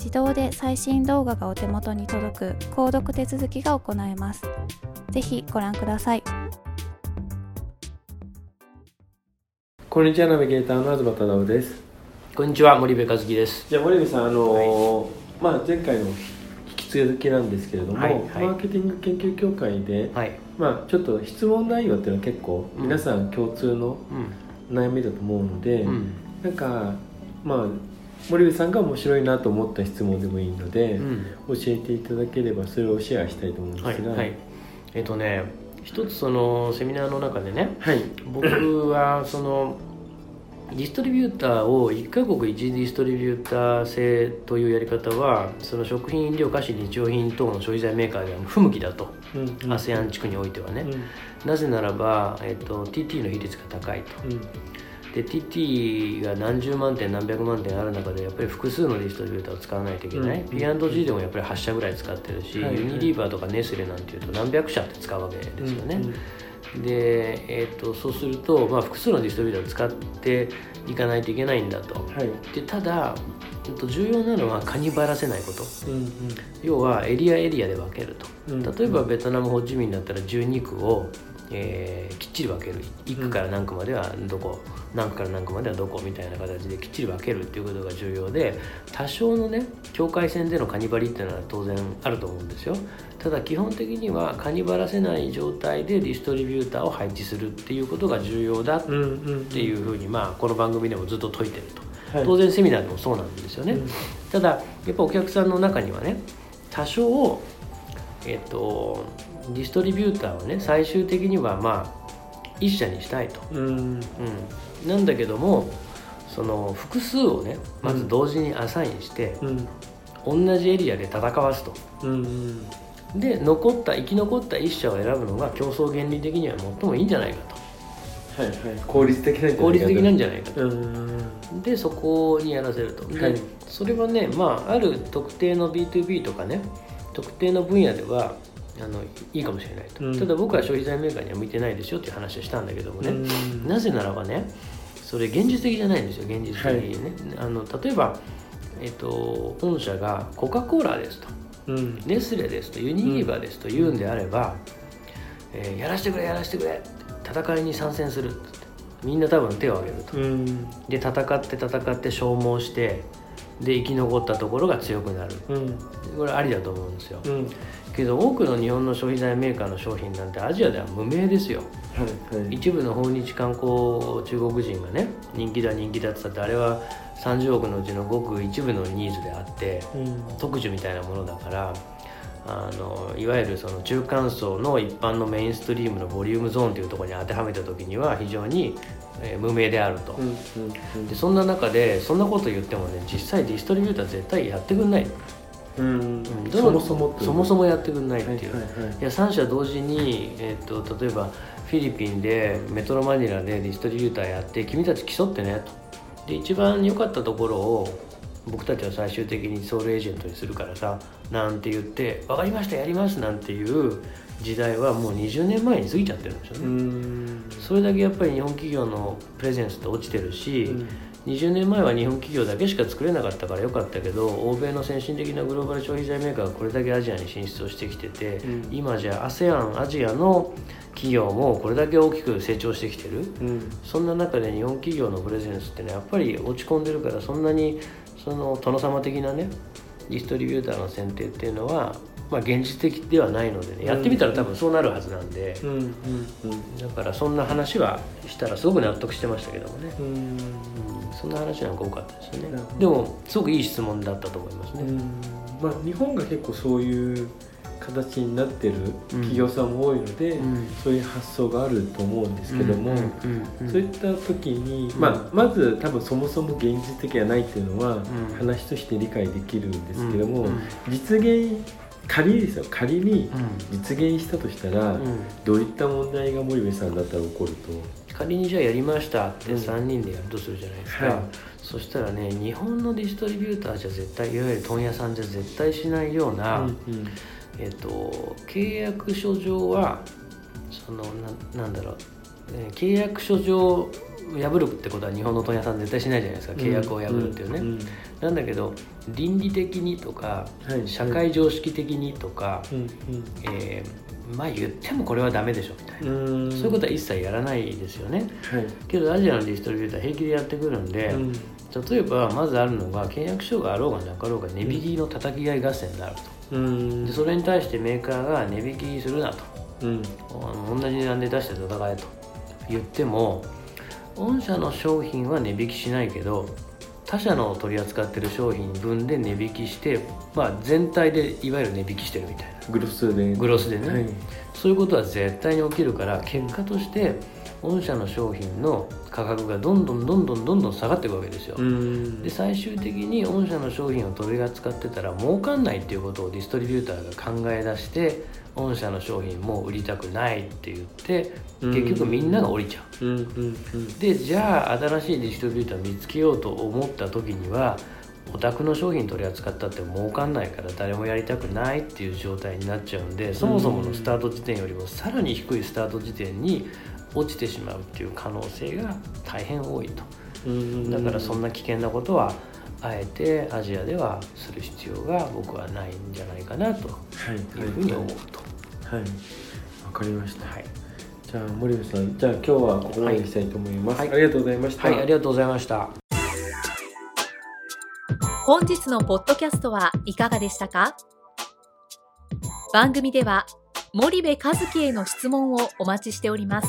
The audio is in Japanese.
自動で最新動画がお手元に届く購読手続きが行えます。ぜひご覧ください。こんにちは、ナビゲーターの東忠夫です。こんにちは、森部和樹です。じゃあ、森部さん、あのーはい、まあ、前回の引き続きなんですけれども、はいはい、マーケティング研究協会で、はい、まあ、ちょっと質問内容っていうのは結構皆さん共通の悩みだと思うので、うん、なんか、まあ、森部さんが面白いなと思った質問でもいいので、うん、教えていただければそれをシェアしたいと思うんですが、はいはい、えっ、ー、とね一つそのセミナーの中でね、はい、僕はそのディストリビューターを1カ国1ディストリビューター制というやり方はその食品飲料菓子日用品等の消費財メーカーでは不向きだと、うん。うん、ASEAN 地区においてはね、うん、なぜならば、えーと、TT の比率が高いと。うんで TT が何十万点何百万点ある中でやっぱり複数のディストリビューターを使わないといけない、うん、P&G でもやっぱり8社ぐらい使ってるし、はい、ユニリーバーとかネスレなんていうと何百社って使うわけですよね、うん。うん、で、えーと、そうすると、まあ、複数のディストリビューターを使っていかないといけないんだと、はい、でただ、えー、と重要なのはカニバらせないこと、うんうん、要はエリアエリアで分けると、うん。うん、例えばベトナムホーチミンだったら12区をえー、きっちり分ける。1区から何区まではどこ、うん、何区から何区まではどこみたいな形できっちり分けるっていうことが重要で多少のね境界線でのカニバリっていうのは当然あると思うんですよ。ただ基本的にはカニバらせない状態でディストリビューターを配置するっていうことが重要だっていうふうに、まあ、この番組でもずっと説いてると、はい、当然セミナーでもそうなんですよね、うん、ただやっぱお客さんの中にはね多少えっとディストリビューターはね最終的にはまあ一社にしたいと、うん、うん、なんだけどもその複数をねまず同時にアサインして、うん、同じエリアで戦わすと、うんで残った生き残った一社を選ぶのが競争原理的には最もいいんじゃないかと。はいはい、効率的なん効率的なんじゃないかと。でそこにやらせると。で、はい、それはねまあある特定の B2B とかね特定の分野ではあのいいかもしれないと、うん、ただ僕は消費財メーカーには向いてないですよっていう話をしたんだけどもね、なぜならばねそれ現実的じゃないんですよ現実的にね、はい、あの例えば、えっと、御社がコカ・コーラですと、うん、ネスレですとユニリーバーですと言うんであれば、うん、えー、やらせてくれやらせてくれ戦いに参戦するって。みんな多分手を挙げると、うん、で戦って戦って消耗してで生き残ったところが強くなる、うん、これありだと思うんですよ、うん、けど多くの日本の消費財メーカーの商品なんてアジアでは無名ですよ、はいはい、一部の訪日観光中国人がね人気だ人気だって言ったってあれは30億のうちのごく一部のニーズであって、うん、特需みたいなものだからあのいわゆるその中間層の一般のメインストリームのボリュームゾーンというところに当てはめた時には非常に、えー、無名であると、でそんな中でそんなこと言ってもね実際ディストリビューター絶対やってくんない。うん、そもそもそもそもやってくんないっていう、はいや3社同時に、えーと、例えばフィリピンでメトロマニラでディストリビューターやって君たち競ってねと。で一番良かったところを僕たちは最終的にソウルエージェントにするからさなんて言って分かりましたやりますなんていう時代はもう20年前に過ぎちゃってるんですよね。それだけやっぱり日本企業のプレゼンスって落ちてるし、うん。20年前は日本企業だけしか作れなかったからよかったけど欧米の先進的なグローバル消費財メーカーがこれだけアジアに進出をしてきてて、うん、今じゃ ASEAN アジアの企業もこれだけ大きく成長してきてる、うん、そんな中で日本企業のプレゼンスってねやっぱり落ち込んでるからそんなにその殿様的なねディストリビューターの選定っていうのはまあ、現実的ではないのでねやってみたら多分そうなるはずなんで、うんうんだからそんな話はしたらすごく納得してましたけどもね、うん、そんな話なんか多かったですよね。でもすごくいい質問だったと思いますね、まあ、日本が結構そういう形になってる企業さんも多いので、うん、そういう発想があると思うんですけども、そういった時に、まあ、まず多分そもそも現実的はないっていうのは話として理解できるんですけども、実現仮にですよ。仮に実現したとしたら、うん、どういった問題が森部さんだったら起こると？仮にじゃあやりましたって3人でやるとするじゃないですか、はい、そしたらね日本のディストリビューターじゃ絶対いわゆる問屋さんじゃ絶対しないような、うんうん、えっと、契約書上はそのななんだろう、え契約書上破るってことは日本の問屋さん絶対しないじゃないですか。契約を破るっていうね、うん。うん、なんだけど倫理的にとか、はい、社会常識的にとか、うん。えー、まあ言ってもこれはダメでしょみたいな。そういうことは一切やらないですよね、はい、けどアジアのディストリビューター平気でやってくるんで、例えばまずあるのが契約書があろうがなかろうが値引きの叩き合い合戦になると、でそれに対してメーカーが値引きするなと、うん、同じ値段で出して戦えと。言っても御社の商品は値引きしないけど他社の取り扱ってる商品分で値引きして、まあ、全体でいわゆる値引きしてるみたいな。グロスでグロスでね、はい、そういうことは絶対に起きるから結果として御社の商品の価格がどんどんどんどんどんどん下がっていくわけですよ。で最終的に御社の商品を取り扱ってたら儲かんないっていうことをディストリビューターが考え出して御社の商品も売りたくないって言って結局みんなが降りちゃう,、でじゃあ新しいディストリビューター見つけようと思った時にはお宅の商品取り扱ったって儲かんないから誰もやりたくないっていう状態になっちゃうんでそもそものスタート時点よりもさらに低いスタート時点に落ちてしまうっていう可能性が大変多いと。だからそんな危険なことはあえてアジアではする必要が僕はないんじゃないかなと。いうふうに思うと。はいわ、かりました、はい、じゃあ森部さんじゃあ今日はここまでにしたいと思います、はい、ありがとうございました。はいありがとうございました。本日のポッドキャストはいかがでしたか？番組では森部和樹への質問をお待ちしております